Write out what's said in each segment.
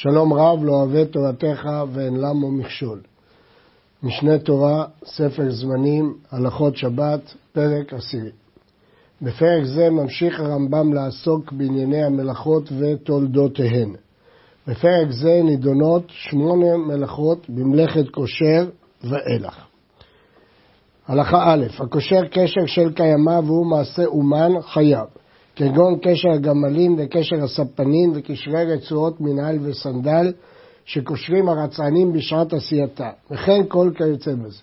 שלום רב לא אוהב תורתך ואין למו מכשול. משנה תורה, ספר זמנים, הלכות שבת, פרק עשירי. בפרק זה ממשיך הרמב"ם לעסוק בענייני המלאכות ותולדותיהן. בפרק זה נידונות שמונה מלאכות במלאכת כושר ואילך. הלכה א', הקושר קשר של קיימא והוא מעשה אומן חייב. כגון קשר הגמלים וקשר הספנים וקשרי רצועות מנהל וסנדל שקושרים הרצענים בשעת עשייתה, וכן כל כיוצא בזה.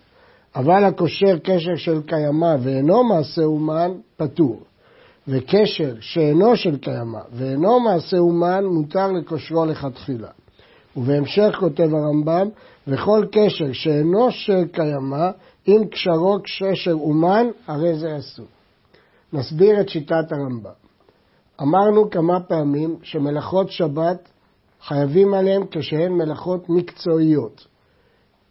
אבל הקושר קשר של קיימא ואינו מעשה אומן, פטור. וקשר שאינו של קיימא ואינו מעשה אומן, מותר לקושרו לכתחילה. ובהמשך כותב הרמב"ם, וכל קשר שאינו של קיימא, אם קשרו קשר אומן, הרי זה אסור. נסביר את שיטת הרמב"ם. אמרנו כמה פעמים שמלאכות שבת חייבים עליהן כשהן מלאכות מקצועיות.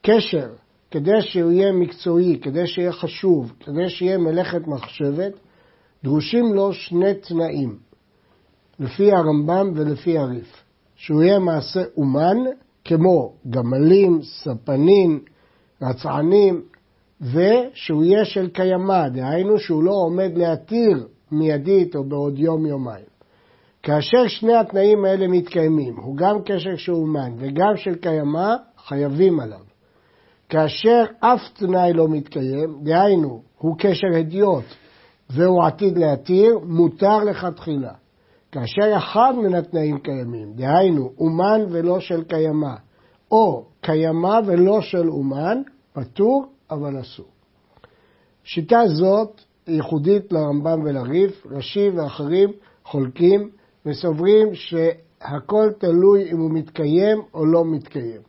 קשר, כדי שהוא יהיה מקצועי, כדי שיהיה חשוב, כדי שיהיה מלאכת מחשבת, דרושים לו שני תנאים, לפי הרמב"ם ולפי הריף. שהוא יהיה מעשה אומן, כמו גמלים, ספנים, רצענים, ושהוא יהיה של קיימא, דהיינו שהוא לא עומד להתיר מיידית או בעוד יום-יומיים. כאשר שני התנאים האלה מתקיימים, הוא גם קשר שאומן וגם של קיימא, חייבים עליו. כאשר אף תנאי לא מתקיים, דהיינו, הוא קשר הדיוט והוא עתיד להתיר, מותר לכתחילה. כאשר אחד מן התנאים קיימים, דהיינו, אומן ולא של קיימא, או קיימא ולא של אומן, פטור אבל אסור. שיטה זאת ייחודית לרמב"ם ולריף, רש"י ואחרים חולקים וסוברים שהכל תלוי אם הוא מתקיים או לא מתקיים.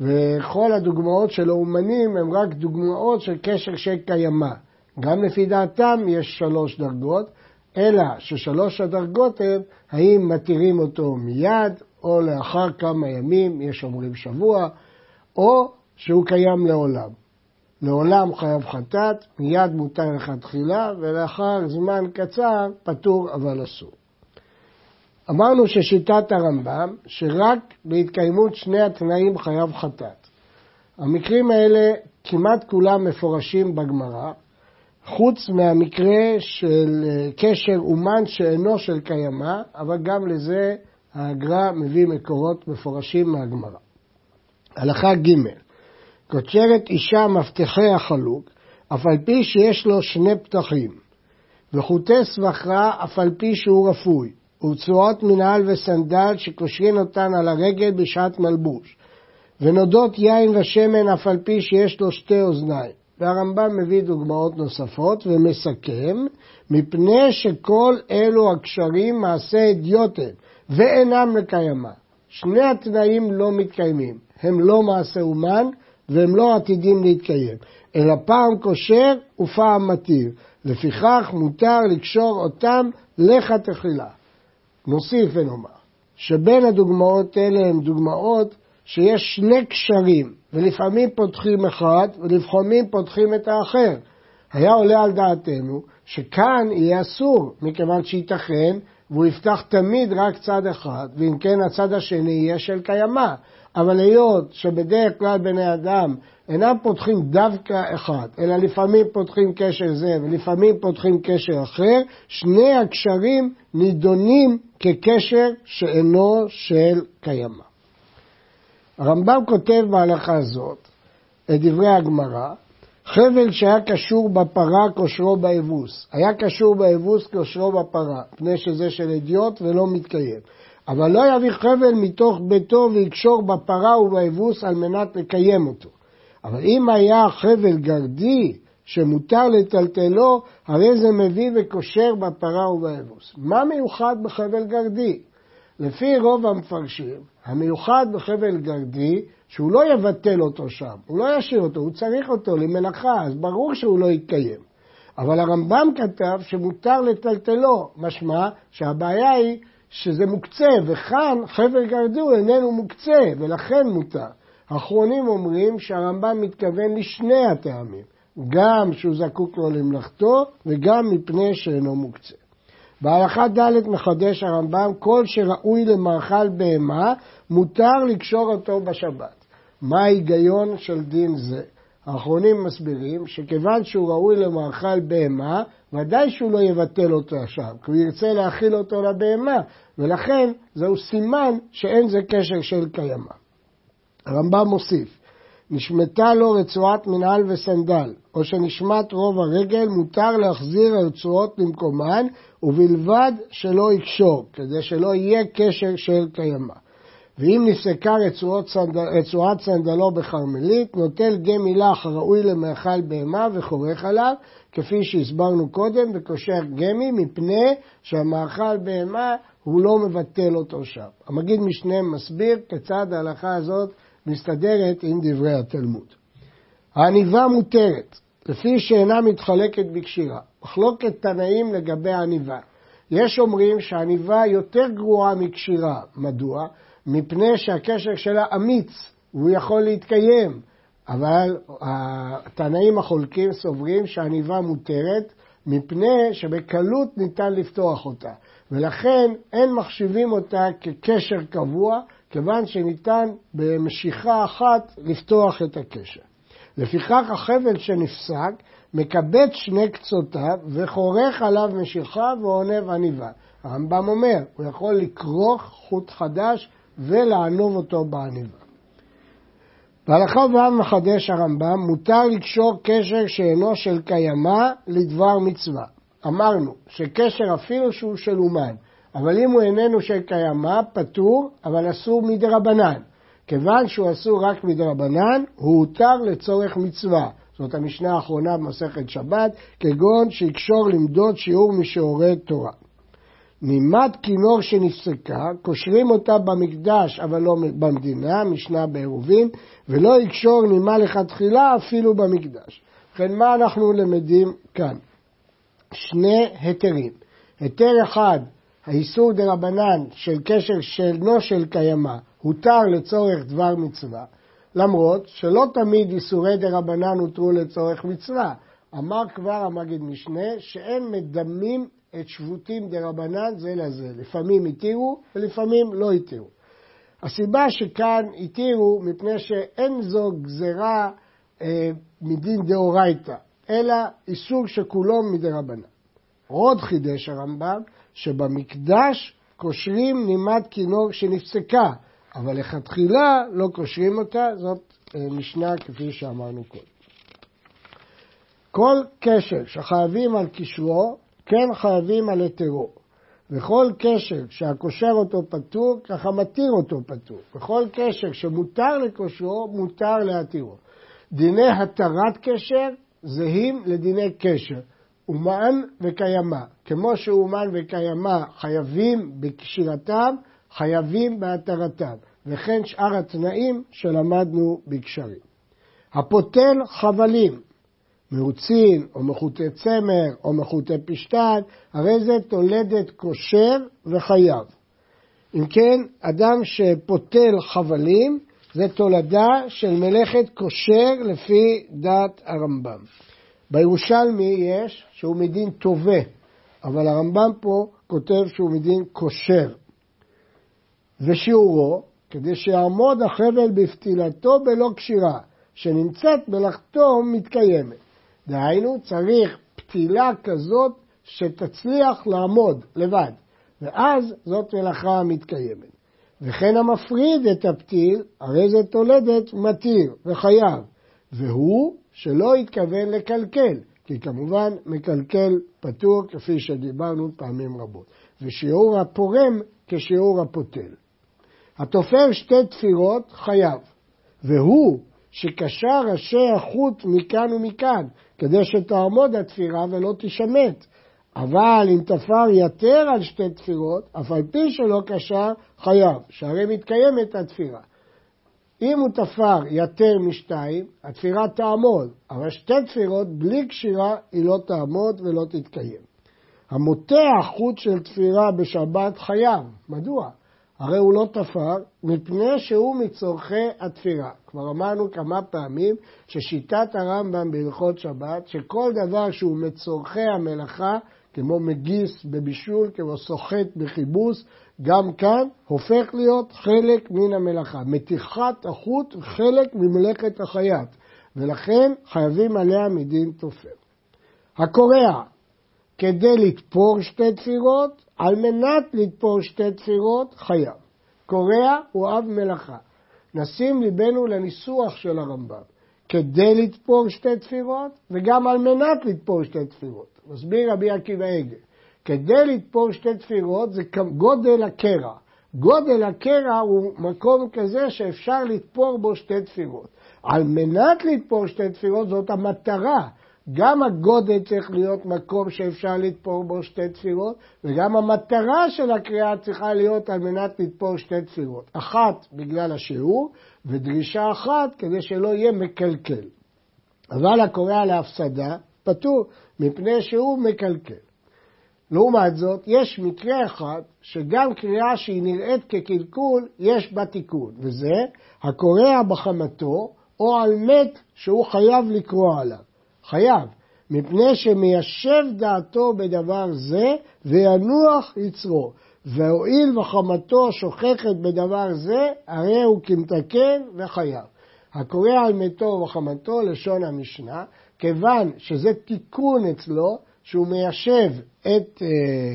וכל הדוגמאות של האומנים הן רק דוגמאות של קשר של קיימא. גם לפי דעתם יש שלוש דרגות, אלא ששלוש הדרגות הן האם מתירים אותו מיד או לאחר כמה ימים, יש אומרים שבוע, או שהוא קיים לעולם. לעולם חייב חטאת, מיד מותר לכתחילה, ולאחר זמן קצר פטור אבל אסור. אמרנו ששיטת הרמב"ם, שרק בהתקיימות שני התנאים חייב חטאת. המקרים האלה כמעט כולם מפורשים בגמרא, חוץ מהמקרה של קשר אומן שאינו של קיימא, אבל גם לזה הגר"א מביא מקורות מפורשים מהגמרא. הלכה ג' קוצרת אישה מפתחי החלוק, אף על פי שיש לו שני פתחים, וחוטי סבכרה אף על פי שהוא רפוי, ורצועות מנהל וסנדל שקושרים אותן על הרגל בשעת מלבוש, ונודות יין ושמן אף על פי שיש לו שתי אוזניים. והרמב"ם מביא דוגמאות נוספות ומסכם, מפני שכל אלו הקשרים מעשה אדיוטם ואינם לקיימה. שני התנאים לא מתקיימים, הם לא מעשה אומן והם לא עתידים להתקיים, אלא פעם כושר ופעם מתיר. לפיכך מותר לקשור אותם לכתחילה. נוסיף ונאמר שבין הדוגמאות האלה הן דוגמאות שיש שני קשרים, ולפעמים פותחים אחד ולפעמים פותחים את האחר. היה עולה על דעתנו שכאן יהיה אסור, מכיוון שייתכן והוא יפתח תמיד רק צד אחד, ואם כן הצד השני יהיה של קיימא. אבל היות שבדרך כלל בני אדם אינם פותחים דווקא אחד, אלא לפעמים פותחים קשר זה ולפעמים פותחים קשר אחר, שני הקשרים נידונים כקשר שאינו של קיימא. הרמב"ם כותב בהלכה הזאת את דברי הגמרא, חבל שהיה קשור בפרה כושרו באבוס. היה קשור באבוס כושרו בפרה, פני שזה של אדיוט ולא מתקיים. אבל לא יביא חבל מתוך ביתו ויקשור בפרה ובאבוס על מנת לקיים אותו. אבל אם היה חבל גרדי שמותר לטלטלו, הרי זה מביא וקושר בפרה ובאבוס. מה מיוחד בחבל גרדי? לפי רוב המפרשים, המיוחד בחבל גרדי, שהוא לא יבטל אותו שם, הוא לא ישאיר אותו, הוא צריך אותו למלאכה, אז ברור שהוא לא יתקיים. אבל הרמב"ם כתב שמותר לטלטלו, משמע שהבעיה היא שזה מוקצה, וכאן חבל גרדור איננו מוקצה, ולכן מותר. האחרונים אומרים שהרמב"ם מתכוון לשני הטעמים, גם שהוא זקוק לו למלאכתו, וגם מפני שאינו מוקצה. בהלכה ד' מחדש הרמב"ם, כל שראוי למאכל בהמה, מותר לקשור אותו בשבת. מה ההיגיון של דין זה? האחרונים מסבירים שכיוון שהוא ראוי למאכל בהמה, ודאי שהוא לא יבטל אותו עכשיו, כי הוא ירצה להאכיל אותו לבהמה, ולכן זהו סימן שאין זה קשר של קיימא. הרמב"ם מוסיף, נשמטה לו רצועת מנהל וסנדל, או שנשמט רוב הרגל, מותר להחזיר הרצועות למקומן, ובלבד שלא יקשור, כדי שלא יהיה קשר של קיימא. ואם נפסקה רצועת, סנדל, רצועת סנדלו בכרמלית, נוטל גה מילח הראוי למאכל בהמה וחורך עליו, כפי שהסברנו קודם, וקושר גמי, מפני שהמאכל בהמה הוא לא מבטל אותו שם. המגיד משנה מסביר כיצד ההלכה הזאת מסתדרת עם דברי התלמוד. העניבה מותרת, לפי שאינה מתחלקת בקשירה. מחלוקת תנאים לגבי עניבה. יש אומרים שהעניבה יותר גרועה מקשירה. מדוע? מפני שהקשר שלה אמיץ, והוא יכול להתקיים. אבל התנאים החולקים סוברים שהעניבה מותרת מפני שבקלות ניתן לפתוח אותה. ולכן אין מחשיבים אותה כקשר קבוע, כיוון שניתן במשיכה אחת לפתוח את הקשר. לפיכך החבל שנפסק מקבץ שני קצותיו וחורך עליו משיכה ועונב עניבה. הרמב"ם אומר, הוא יכול לכרוך חוט חדש ולענוב אותו בעניבה. בהלכה ו' מחדש הרמב"ם, מותר לקשור קשר שאינו של קיימא לדבר מצווה. אמרנו שקשר אפילו שהוא של אומן, אבל אם הוא איננו של קיימא, פטור, אבל אסור מדרבנן. כיוון שהוא אסור רק מדרבנן, הוא הותר לצורך מצווה. זאת המשנה האחרונה במסכת שבת, כגון שיקשור למדוד שיעור משיעורי תורה. נימת כינור שנפסקה, קושרים אותה במקדש אבל לא במדינה, משנה בעירובין, ולא יקשור נימה לכתחילה אפילו במקדש. ובכן, מה אנחנו למדים כאן? שני היתרים. היתר אחד, האיסור דה רבנן של קשר שאינו של קיימא, הותר לצורך דבר מצווה, למרות שלא תמיד איסורי דה רבנן הותרו לצורך מצווה. אמר כבר המגיד משנה שאין מדמים את שבותים דה רבנן זה לזה. לפעמים התירו ולפעמים לא התירו. הסיבה שכאן התירו מפני שאין זו גזרה אה, מדין דאורייתא, אלא איסור שכולו מדה רבנן. עוד חידש הרמב"ם שבמקדש קושרים נימת כינור שנפסקה, אבל לכתחילה לא קושרים אותה, זאת אה, משנה כפי שאמרנו קודם. כל קשר שחייבים על קשרו, כן חייבים על היתרו. וכל קשר שהקושר אותו פטור, ככה מתיר אותו פטור. וכל קשר שמותר לקושרו, מותר להתירו. דיני התרת קשר זהים לדיני קשר. אומן וקיימא. כמו שאומן וקיימא חייבים בקשירתם, חייבים בהתרתם. וכן שאר התנאים שלמדנו בקשרים. הפוטל חבלים, מעוצין או מחוטי צמר או מחוטי פשטן, הרי זה תולדת כושר וחייב. אם כן, אדם שפוטל חבלים זה תולדה של מלאכת כושר לפי דת הרמב"ם. בירושלמי יש שהוא מדין תובע, אבל הרמב"ם פה כותב שהוא מדין כושר. ושיעורו, כדי שיעמוד החבל בפתילתו בלא קשירה, שנמצאת מלאכתו מתקיימת. דהיינו, צריך פתילה כזאת שתצליח לעמוד לבד, ואז זאת מלאכה מתקיימת. וכן המפריד את הפתיל, הרי זה תולדת מתיר וחייב, והוא שלא התכוון לקלקל, כי כמובן מקלקל פטור כפי שדיברנו פעמים רבות, ושיעור הפורם כשיעור הפותל. התופר שתי תפירות חייב, והוא שקשר ראשי החוט מכאן ומכאן, כדי שתעמוד התפירה ולא תשמט. אבל אם תפר יתר על שתי תפירות, אף על פי שלא קשר, חייב, שהרי מתקיימת התפירה. אם הוא תפר יתר משתיים, התפירה תעמוד, אבל שתי תפירות בלי קשירה היא לא תעמוד ולא תתקיים. המותח חוט של תפירה בשבת חייב. מדוע? הרי הוא לא תפר, מפני שהוא מצורכי התפירה. כבר אמרנו כמה פעמים ששיטת הרמב"ם בהלכות שבת, שכל דבר שהוא מצורכי המלאכה, כמו מגיס בבישול, כמו סוחט בכיבוס, גם כאן הופך להיות חלק מן המלאכה. מתיחת החוט חלק ממלאכת החייט, ולכן חייבים עליה מדין תופר. הקורע, כדי לתפור שתי תפירות, על מנת לתפור שתי תפירות, חייב. קורע הוא אב מלאכה. נשים ליבנו לניסוח של הרמב"ם, כדי לתפור שתי תפירות וגם על מנת לתפור שתי תפירות. מסביר רבי עקיבא עגל, כדי לתפור שתי תפירות זה גודל הקרע. גודל הקרע הוא מקום כזה שאפשר לתפור בו שתי תפירות. על מנת לתפור שתי תפירות זאת המטרה, גם הגודל צריך להיות מקום שאפשר לתפור בו שתי תפירות, וגם המטרה של הקריאה צריכה להיות על מנת לתפור שתי תפירות. אחת בגלל השיעור, ודרישה אחת כדי שלא יהיה מקלקל. אבל הקורא להפסדה פטור, מפני שהוא מקלקל. לעומת זאת, יש מקרה אחד שגם קריאה שהיא נראית כקלקול, יש בה תיקון, וזה הקורע בחמתו או על מת שהוא חייב לקרוא עליו. חייב, מפני שמיישב דעתו בדבר זה וינוח יצרו. והואיל וחמתו שוכחת בדבר זה, הרי הוא כמתקן וחייב. הקורא על מתו וחמתו, לשון המשנה, כיוון שזה תיקון אצלו, שהוא מיישב את אה,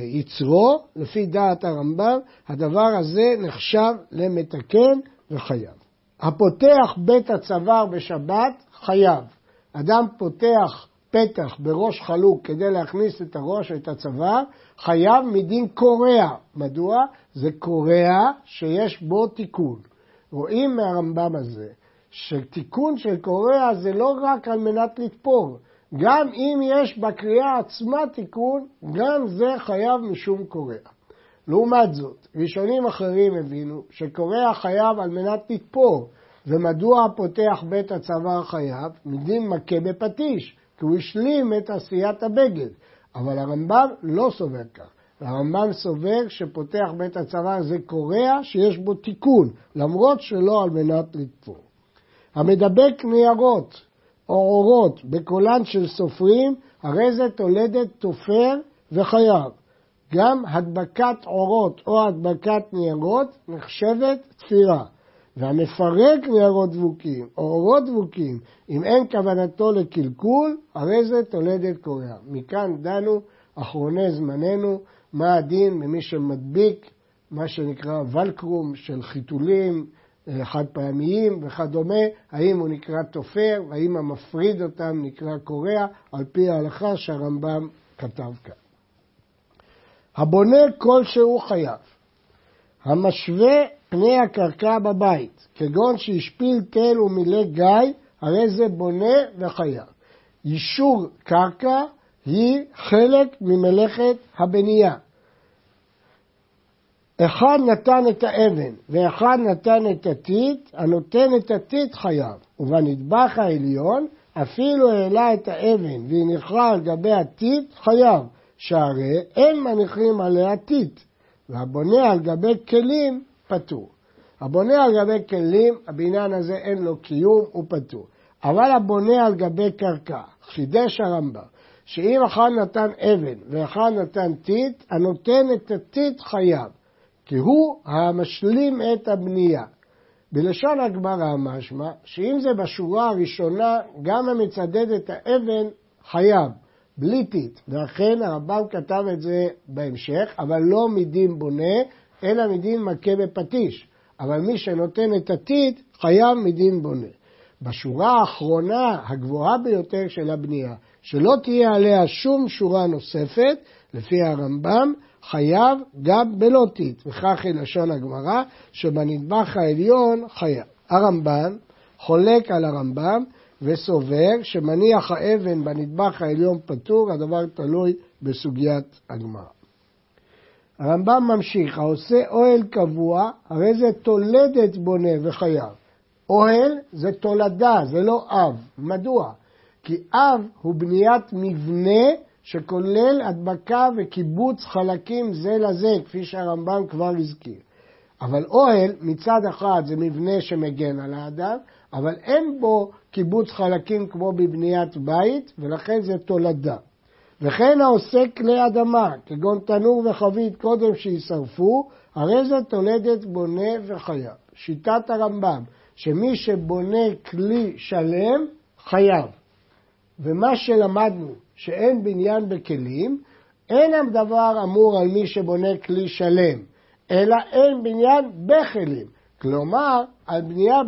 יצרו, לפי דעת הרמב"ם, הדבר הזה נחשב למתקן וחייב. הפותח בית הצוואר בשבת, חייב. אדם פותח פתח בראש חלוק כדי להכניס את הראש ואת הצוואר, חייב מדין קורע. מדוע? זה קורע שיש בו תיקון. רואים מהרמב"ם הזה שתיקון של קורע זה לא רק על מנת לתפור, גם אם יש בקריאה עצמה תיקון, גם זה חייב משום קורע. לעומת זאת, ראשונים אחרים הבינו שקורע חייב על מנת לתפור, ומדוע פותח בית הצוואר חייב? מדין מכה בפטיש, כי הוא השלים את עשיית הבגד. אבל הרמב"ם לא סובר כך. הרמב"ם סובר שפותח בית הצוואר זה קורע שיש בו תיקון, למרות שלא על מנת לתפור. המדבק ניירות או אורות בקולן של סופרים, הרי זה תולדת תופר וחייב. גם הדבקת אורות או הדבקת ניירות נחשבת תפירה. והמפרק ניירות דבוקים או אורות דבוקים, אם אין כוונתו לקלקול, הרי זה תולדת קורע. מכאן דנו אחרוני זמננו, מה הדין ממי שמדביק מה שנקרא ולקרום של חיתולים חד פעמיים וכדומה, האם הוא נקרא תופר, והאם המפריד אותם נקרא קורע, על פי ההלכה שהרמב"ם כתב כאן. הבונה כלשהו חייב. המשווה פני הקרקע בבית, כגון שהשפיל תל ומילא גיא, הרי זה בונה וחייב. יישור קרקע היא חלק ממלאכת הבנייה. אחד נתן את האבן ואחד נתן את הטיט, הנותן את הטיט חייב. ובנדבך העליון, אפילו העלה את האבן והניחה על גבי הטיט, חייב, שהרי אין מניחים עליה טיט, והבונה על גבי כלים פטור. הבונה על גבי כלים, הבניין הזה אין לו קיום, הוא פטור. אבל הבונה על גבי קרקע, חידש הרמב"ם, שאם אחד נתן אבן ואחד נתן טיט, הנותן את הטיט חייב, כי הוא המשלים את הבנייה. בלשון הגמרא משמע, שאם זה בשורה הראשונה, גם המצדד את האבן חייב, בלי טיט. ואכן הרמב"ם כתב את זה בהמשך, אבל לא מדין בונה, אלא מדין מכה בפטיש. אבל מי שנותן את הטיט חייב מדין בונה. בשורה האחרונה, הגבוהה ביותר של הבנייה, שלא תהיה עליה שום שורה נוספת, לפי הרמב"ם, חייב גם בלא טיט, וכך היא לשון הגמרא, שבנדבך העליון חייב. הרמב"ם חולק על הרמב"ם וסובר שמניח האבן בנדבך העליון פטור, הדבר תלוי בסוגיית הגמרא. הרמב"ם ממשיך, העושה אוהל קבוע, הרי זה תולדת בונה וחייב. אוהל זה תולדה, זה לא אב. מדוע? כי אב הוא בניית מבנה שכולל הדבקה וקיבוץ חלקים זה לזה, כפי שהרמב"ם כבר הזכיר. אבל אוהל מצד אחד זה מבנה שמגן על האדם, אבל אין בו קיבוץ חלקים כמו בבניית בית, ולכן זה תולדה. וכן העושה כלי אדמה, כגון תנור וחבית קודם שישרפו, הרי זה תולדת בונה וחייב. שיטת הרמב"ם, שמי שבונה כלי שלם, חייב. ומה שלמדנו, שאין בניין בכלים, אין הדבר אמור על מי שבונה כלי שלם, אלא אין בניין בכלים. כלומר, על בנייה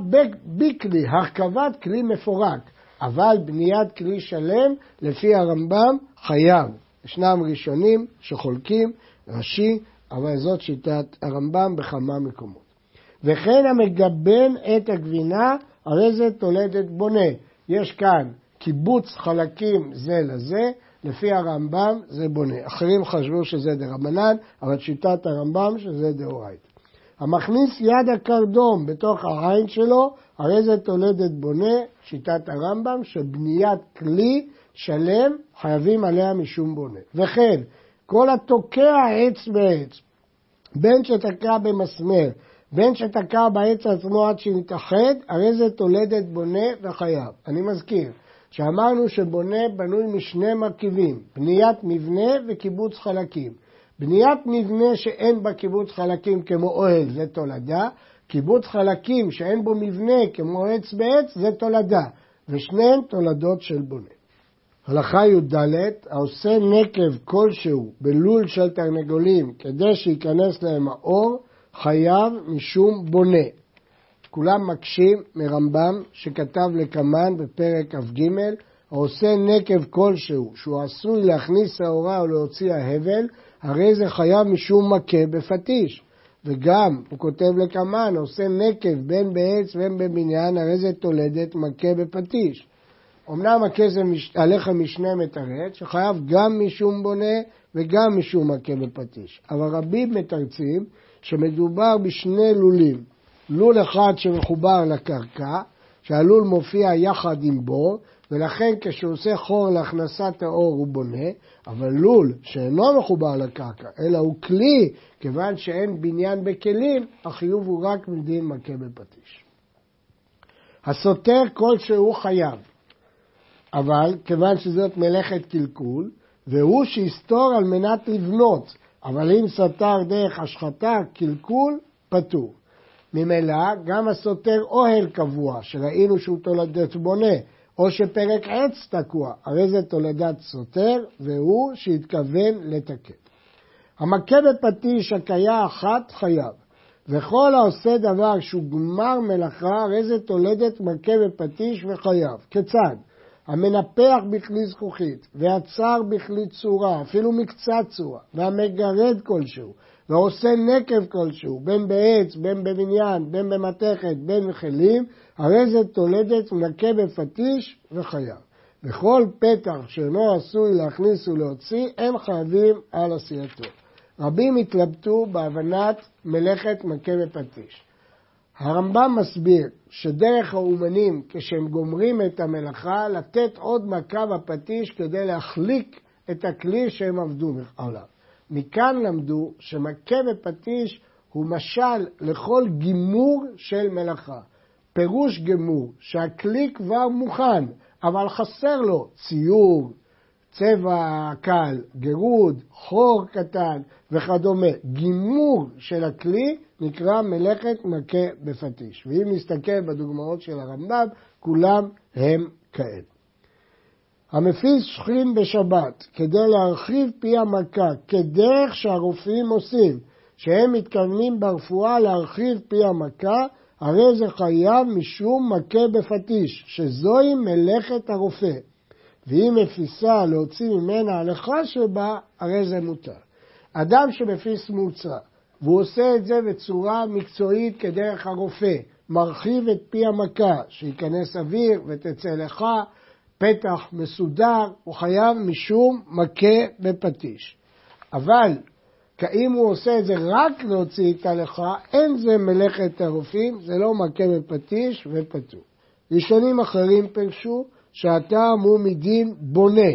בכלי, הרכבת כלי מפורק. אבל בניית כלי שלם, לפי הרמב"ם, חייב. ישנם ראשונים שחולקים, רש"י, אבל זאת שיטת הרמב"ם בכמה מקומות. וכן המגבן את הגבינה, הרי זה תולדת בונה. יש כאן קיבוץ חלקים זה לזה, לפי הרמב"ם זה בונה. אחרים חשבו שזה דרבנן, אבל שיטת הרמב"ם שזה דאורייתא. המכניס יד הקרדום בתוך העין שלו, הרי זה תולדת בונה, שיטת הרמב"ם, שבניית כלי שלם חייבים עליה משום בונה. וכן, כל התוקע עץ בעץ, בין שתקע במסמר, בין שתקע בעץ עצמו עד שנתאחד, הרי זה תולדת בונה וחייב. אני מזכיר שאמרנו שבונה בנוי משני מרכיבים, בניית מבנה וקיבוץ חלקים. בניית מבנה שאין בה קיבוץ חלקים כמו אוהל זה תולדה, קיבוץ חלקים שאין בו מבנה כמו עץ בעץ זה תולדה, ושניהם תולדות של בונה. הלכה י"ד, העושה נקב כלשהו בלול של תרנגולים כדי שייכנס להם האור, חייב משום בונה. כולם מקשים מרמב"ם שכתב לקמן בפרק כ"ג, העושה נקב כלשהו שהוא עשוי להכניס האורה או להוציא ההבל, הרי זה חייב משום מכה בפטיש. וגם, הוא כותב לקמן, עושה נקב בין בעץ ובין בבניין, הרי זה תולדת מכה בפטיש. אמנם זה הלחם משנה מתרץ, שחייב גם משום בונה וגם משום מכה בפטיש. אבל רבים מתרצים שמדובר בשני לולים. לול אחד שמחובר לקרקע, שהלול מופיע יחד עם בור, ולכן כשהוא עושה חור להכנסת האור הוא בונה, אבל לול שאינו מחובר לקרקע, אלא הוא כלי, כיוון שאין בניין בכלים, החיוב הוא רק מדין מכה בפטיש. הסותר כלשהו חייב, אבל כיוון שזאת מלאכת קלקול, והוא שיסתור על מנת לבנות, אבל אם סתר דרך השחתה, קלקול, פטור. ממילא גם הסותר אוהל קבוע, שראינו שהוא תולדת בונה, או שפרק עץ תקוע, הרי זה תולדת סותר, והוא שהתכוון לתקן. המכה בפטיש הקיה אחת חייב, וכל העושה דבר שהוא גמר מלאכה, הרי זה תולדת מכה בפטיש וחייב. כיצד? המנפח בכלי זכוכית, והצר בכלי צורה, אפילו מקצת צורה, והמגרד כלשהו, ועושה נקב כלשהו, בין בעץ, בין בבניין, בין במתכת, בין בכלים, הרי זה תולדת מנקה בפטיש וחייב. בכל פתח שאינו עשוי להכניס ולהוציא, הם חייבים על עשייתו. רבים התלבטו בהבנת מלאכת מכה בפטיש. הרמב"ם מסביר שדרך האומנים, כשהם גומרים את המלאכה, לתת עוד מכה בפטיש כדי להחליק את הכלי שהם עבדו עליו. מכאן למדו שמכה בפטיש הוא משל לכל גימור של מלאכה. פירוש גמור, שהכלי כבר מוכן, אבל חסר לו ציור, צבע קל, גירוד, חור קטן וכדומה. גימור של הכלי נקרא מלאכת מכה בפטיש. ואם נסתכל בדוגמאות של הרמב"ם, כולם הם כאלה. המפיס שכין בשבת כדי להרחיב פי המכה, כדרך שהרופאים עושים, שהם מתכוונים ברפואה להרחיב פי המכה, הרי זה חייב משום מכה בפטיש, שזוהי מלאכת הרופא. ואם מפיסה להוציא ממנה הלכה שבה, הרי זה מותר. אדם שמפיס מוצרה, והוא עושה את זה בצורה מקצועית כדרך הרופא, מרחיב את פי המכה, שייכנס אוויר ותצא לך, פתח מסודר, הוא חייב משום מכה בפטיש. אבל אם הוא עושה את זה רק להוציא את ההלכה, אין זה מלאכת הרופאים, זה לא מכה בפטיש ופטור. ראשונים אחרים פירשו שהטעם הוא מדין בונה,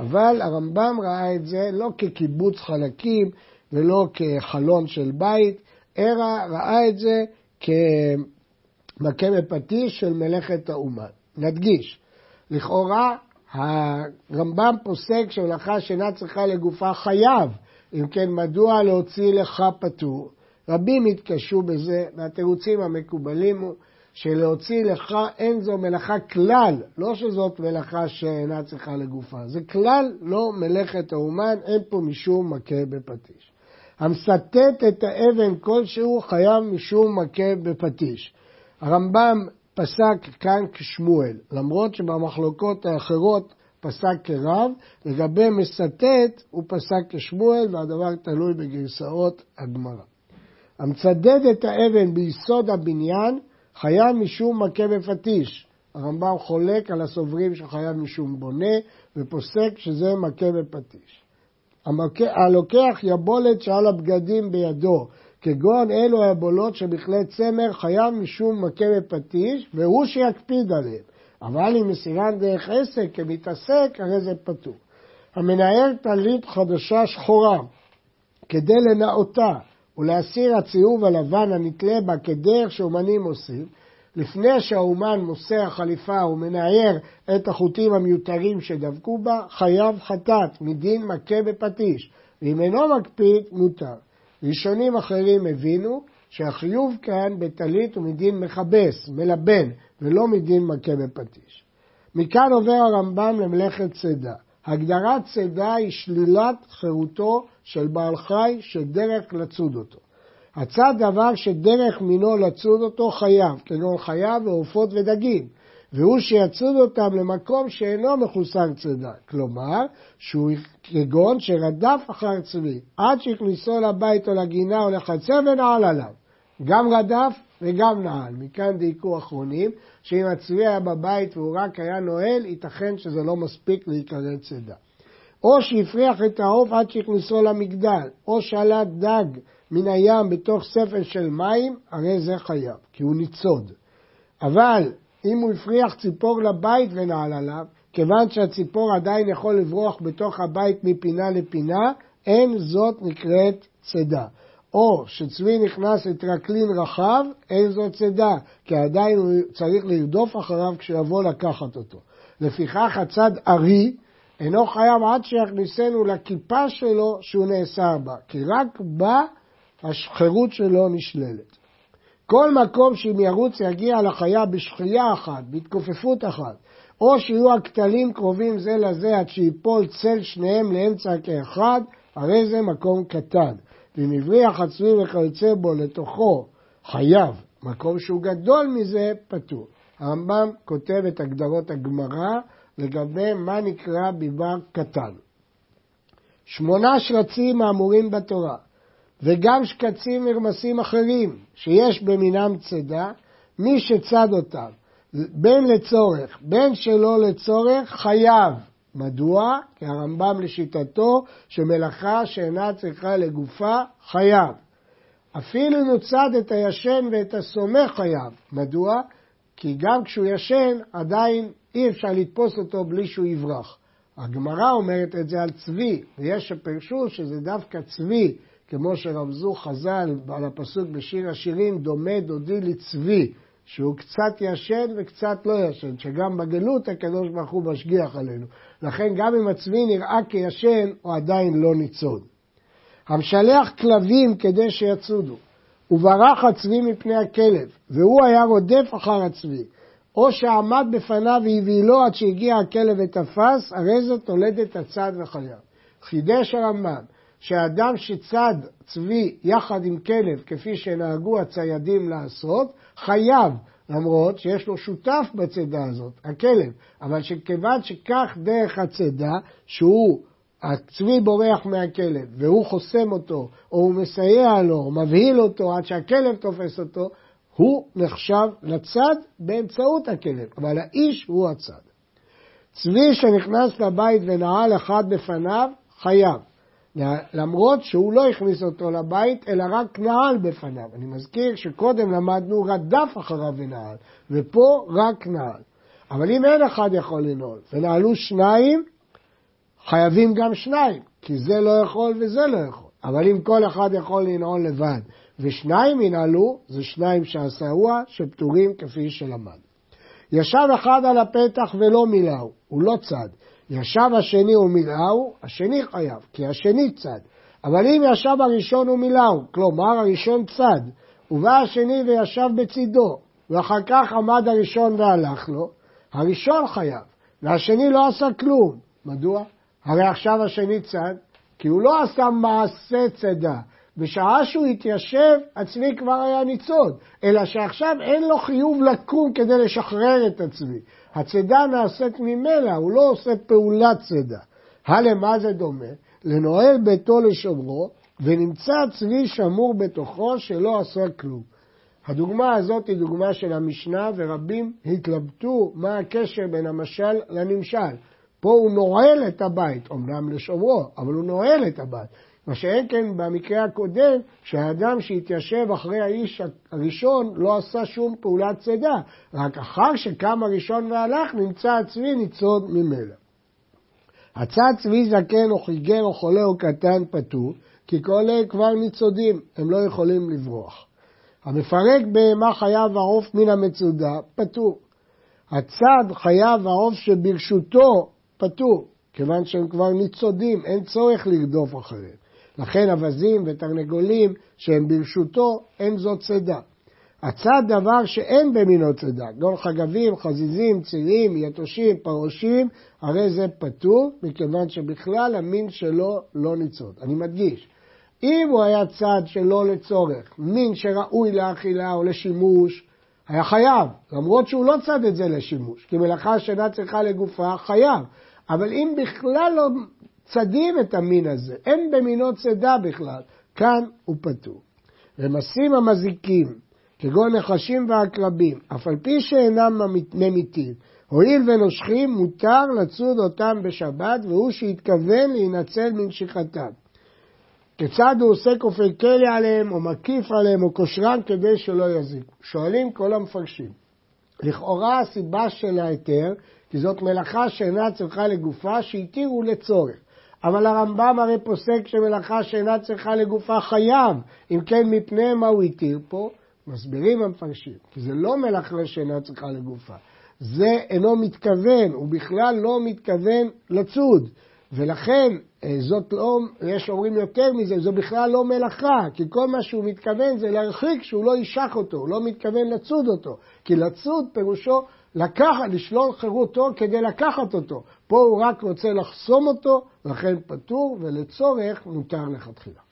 אבל הרמב"ם ראה את זה לא כקיבוץ חלקים ולא כחלון של בית, אלא ראה את זה כמכה בפטיש של מלאכת האומן. נדגיש, לכאורה הרמב"ם פוסק שמלאכה שאינה צריכה לגופה חייב, אם כן מדוע להוציא לך פטור? רבים התקשו בזה, והתירוצים המקובלים הוא שלהוציא לך אין זו מלאכה כלל, לא שזאת מלאכה שאינה צריכה לגופה, זה כלל לא מלאכת האומן, אין פה משום מכה בפטיש. המסטט את האבן כלשהו חייב משום מכה בפטיש. הרמב"ם פסק כאן כשמואל, למרות שבמחלוקות האחרות פסק כרב, לגבי מסטט הוא פסק כשמואל והדבר תלוי בגרסאות הגמרא. המצדד את האבן ביסוד הבניין חייב משום מכה בפטיש. הרמב"ם חולק על הסוברים שחייב משום בונה ופוסק שזה מכה בפטיש. הלוקח יבולת שעל הבגדים בידו, כגון אלו היבולות שבכלי צמר חייב משום מכה בפטיש, והוא שיקפיד עליהם. אבל אם מסירן דרך עסק כמתעסק, הרי זה פטור. המנהל טלית חדשה שחורה כדי לנאותה ולהסיר הציוב הלבן הנתלה בה כדרך שאומנים עושים, לפני שהאומן מוסר החליפה ומנער את החוטים המיותרים שדבקו בה, חייב חטאת מדין מכה בפטיש, ואם אינו מקפיד, מותר. ראשונים אחרים הבינו שהחיוב כאן בטלית הוא מדין מכבס, מלבן, ולא מדין מכה בפטיש. מכאן עובר הרמב"ם למלאכת צידה. הגדרת צידה היא שלילת חירותו של בעל חי שדרך לצוד אותו. הצד דבר שדרך מינו לצוד אותו חייב, כגון חיה ועופות ודגים, והוא שיצוד אותם למקום שאינו מחוסר צידה, כלומר, שהוא כגון שרדף אחר צבי, עד שהכניסו לבית או לגינה או לחצר ונעל עליו. גם רדף וגם נעל. מכאן דייקו אחרונים, שאם הצבי היה בבית והוא רק היה נועל, ייתכן שזה לא מספיק להיקרא צידה. או שהפריח את העוף עד שהכניסו למגדל, או שלט דג מן הים בתוך ספל של מים, הרי זה חייב, כי הוא ניצוד. אבל אם הוא הפריח ציפור לבית ונעל עליו, כיוון שהציפור עדיין יכול לברוח בתוך הבית מפינה לפינה, אין זאת נקראת צידה. או שצבי נכנס לטרקלין רחב, אין זאת צידה, כי עדיין הוא צריך לרדוף אחריו כשיבוא לקחת אותו. לפיכך הצד ארי אינו חייב עד שיכניסנו לכיפה שלו שהוא נאסר בה, כי רק בה החירות שלו נשללת. כל מקום שאם ירוץ יגיע לחיה בשחייה אחת, בהתכופפות אחת, או שיהיו הכתלים קרובים זה לזה עד שיפול צל שניהם לאמצע כאחד, הרי זה מקום קטן. ואם הבריח הצבי וכיוצא בו לתוכו חייב, מקום שהוא גדול מזה, פטור. הרמב"ם כותב את הגדרות הגמרא לגבי מה נקרא ביבר קטן. שמונה שרצים האמורים בתורה, וגם שקצים מרמסים אחרים שיש במינם צידה, מי שצד אותם, בין לצורך, בין שלא לצורך, חייב. מדוע? כי הרמב"ם לשיטתו שמלאכה שאינה צריכה לגופה, חייב. אפילו נוצד את הישן ואת הסומך חייב. מדוע? כי גם כשהוא ישן, עדיין אי אפשר לתפוס אותו בלי שהוא יברח. הגמרא אומרת את זה על צבי, ויש שפרשו שזה דווקא צבי, כמו שרמזו חז"ל על הפסוק בשיר השירים, דומה דודי לצבי, שהוא קצת ישן וקצת לא ישן, שגם בגלות הקדוש ברוך הוא משגיח עלינו. לכן גם אם הצבי נראה כישן, הוא עדיין לא ניצוד. המשלח כלבים כדי שיצודו, וברח הצבי מפני הכלב, והוא היה רודף אחר הצבי, או שעמד בפניו והבהילו עד שהגיע הכלב ותפס, הרי זאת תולדת הצד וחייו. חידש הרמב"ם שאדם שצד צבי יחד עם כלב, כפי שנהגו הציידים לעשות, חייב, למרות שיש לו שותף בצידה הזאת, הכלב, אבל שכיוון שכך דרך הצידה, שהוא, הצבי בורח מהכלב, והוא חוסם אותו, או הוא מסייע לו, או מבהיל אותו עד שהכלב תופס אותו, הוא נחשב לצד באמצעות הכלב, אבל האיש הוא הצד. צבי שנכנס לבית ונעל אחד בפניו, חייב. למרות שהוא לא הכניס אותו לבית, אלא רק נעל בפניו. אני מזכיר שקודם למדנו רדף אחריו ונעל, ופה רק נעל. אבל אם אין אחד יכול לנעול, ונעלו שניים, חייבים גם שניים, כי זה לא יכול וזה לא יכול. אבל אם כל אחד יכול לנעול לבד, ושניים ינעלו, זה שניים שעשה הוא, שפטורים כפי שלמד. ישב אחד על הפתח ולא מילאו, הוא לא צד. ישב השני ומילאו, השני חייב, כי השני צד. אבל אם ישב הראשון ומילאו, כלומר הראשון צד, ובא השני וישב בצידו, ואחר כך עמד הראשון והלך לו, הראשון חייב, והשני לא עשה כלום. מדוע? הרי עכשיו השני צד, כי הוא לא עשה מעשה צידה. בשעה שהוא התיישב, הצבי כבר היה ניצוד, אלא שעכשיו אין לו חיוב לקום כדי לשחרר את הצבי. הצידה נעשית ממילא, הוא לא עושה פעולת צידה. הלמה זה דומה? לנועל ביתו לשומרו, ונמצא צבי שמור בתוכו שלא עשה כלום. הדוגמה הזאת היא דוגמה של המשנה, ורבים התלבטו מה הקשר בין המשל לנמשל. פה הוא נועל את הבית, אמנם לשומרו, אבל הוא נועל את הבית. מה שאין כן במקרה הקודם, שהאדם שהתיישב אחרי האיש הראשון לא עשה שום פעולת צידה, רק אחר שקם הראשון והלך נמצא הצבי ניצוד ממילא. הצד צבי זקן או חיגר או חולה או קטן פטור, כי כל אלה כבר ניצודים, הם לא יכולים לברוח. המפרק בהמה חייב העוף מן המצודה, פטור. הצד חייב העוף שברשותו, פטור, כיוון שהם כבר ניצודים, אין צורך לרדוף אחריהם. לכן אווזים ותרנגולים שהם ברשותו, אין זאת צידה. הצד דבר שאין במינו צידה, גול חגבים, חזיזים, צירים, יתושים, פרושים, הרי זה פטור, מכיוון שבכלל המין שלו לא ניצוד. אני מדגיש, אם הוא היה צד שלא לצורך, מין שראוי לאכילה או לשימוש, היה חייב, למרות שהוא לא צד את זה לשימוש, כי מלאכה שאינה צריכה לגופה, חייב. אבל אם בכלל לא צדים את המין הזה, אין במינו צידה בכלל, כאן הוא פטור. רמסים המזיקים, כגון נחשים ועקרבים, אף על פי שאינם ממיתים, הואיל ונושכים, מותר לצוד אותם בשבת, והוא שהתכוון להינצל מנשיכתם. כיצד הוא עושה כופי כלא עליהם, או מקיף עליהם, או קושרם כדי שלא יזיקו? שואלים כל המפרשים. לכאורה הסיבה של ההיתר, כי זאת מלאכה שאינה צריכה לגופה, שהתירו לצורך. אבל הרמב"ם הרי פוסק שמלאכה שאינה צריכה לגופה חייב, אם כן מפני מה הוא התיר פה? מסבירים המפרשים, כי זה לא מלאכה שאינה צריכה לגופה. זה אינו מתכוון, הוא בכלל לא מתכוון לצוד. ולכן אה, זאת לא, יש אומרים יותר מזה, זו בכלל לא מלאכה, כי כל מה שהוא מתכוון זה להרחיק שהוא לא ישח אותו, הוא לא מתכוון לצוד אותו. כי לצוד פירושו לקחת, לשלול חירותו כדי לקחת אותו. פה הוא רק רוצה לחסום אותו, לכן פטור, ולצורך מותר לכתחילה.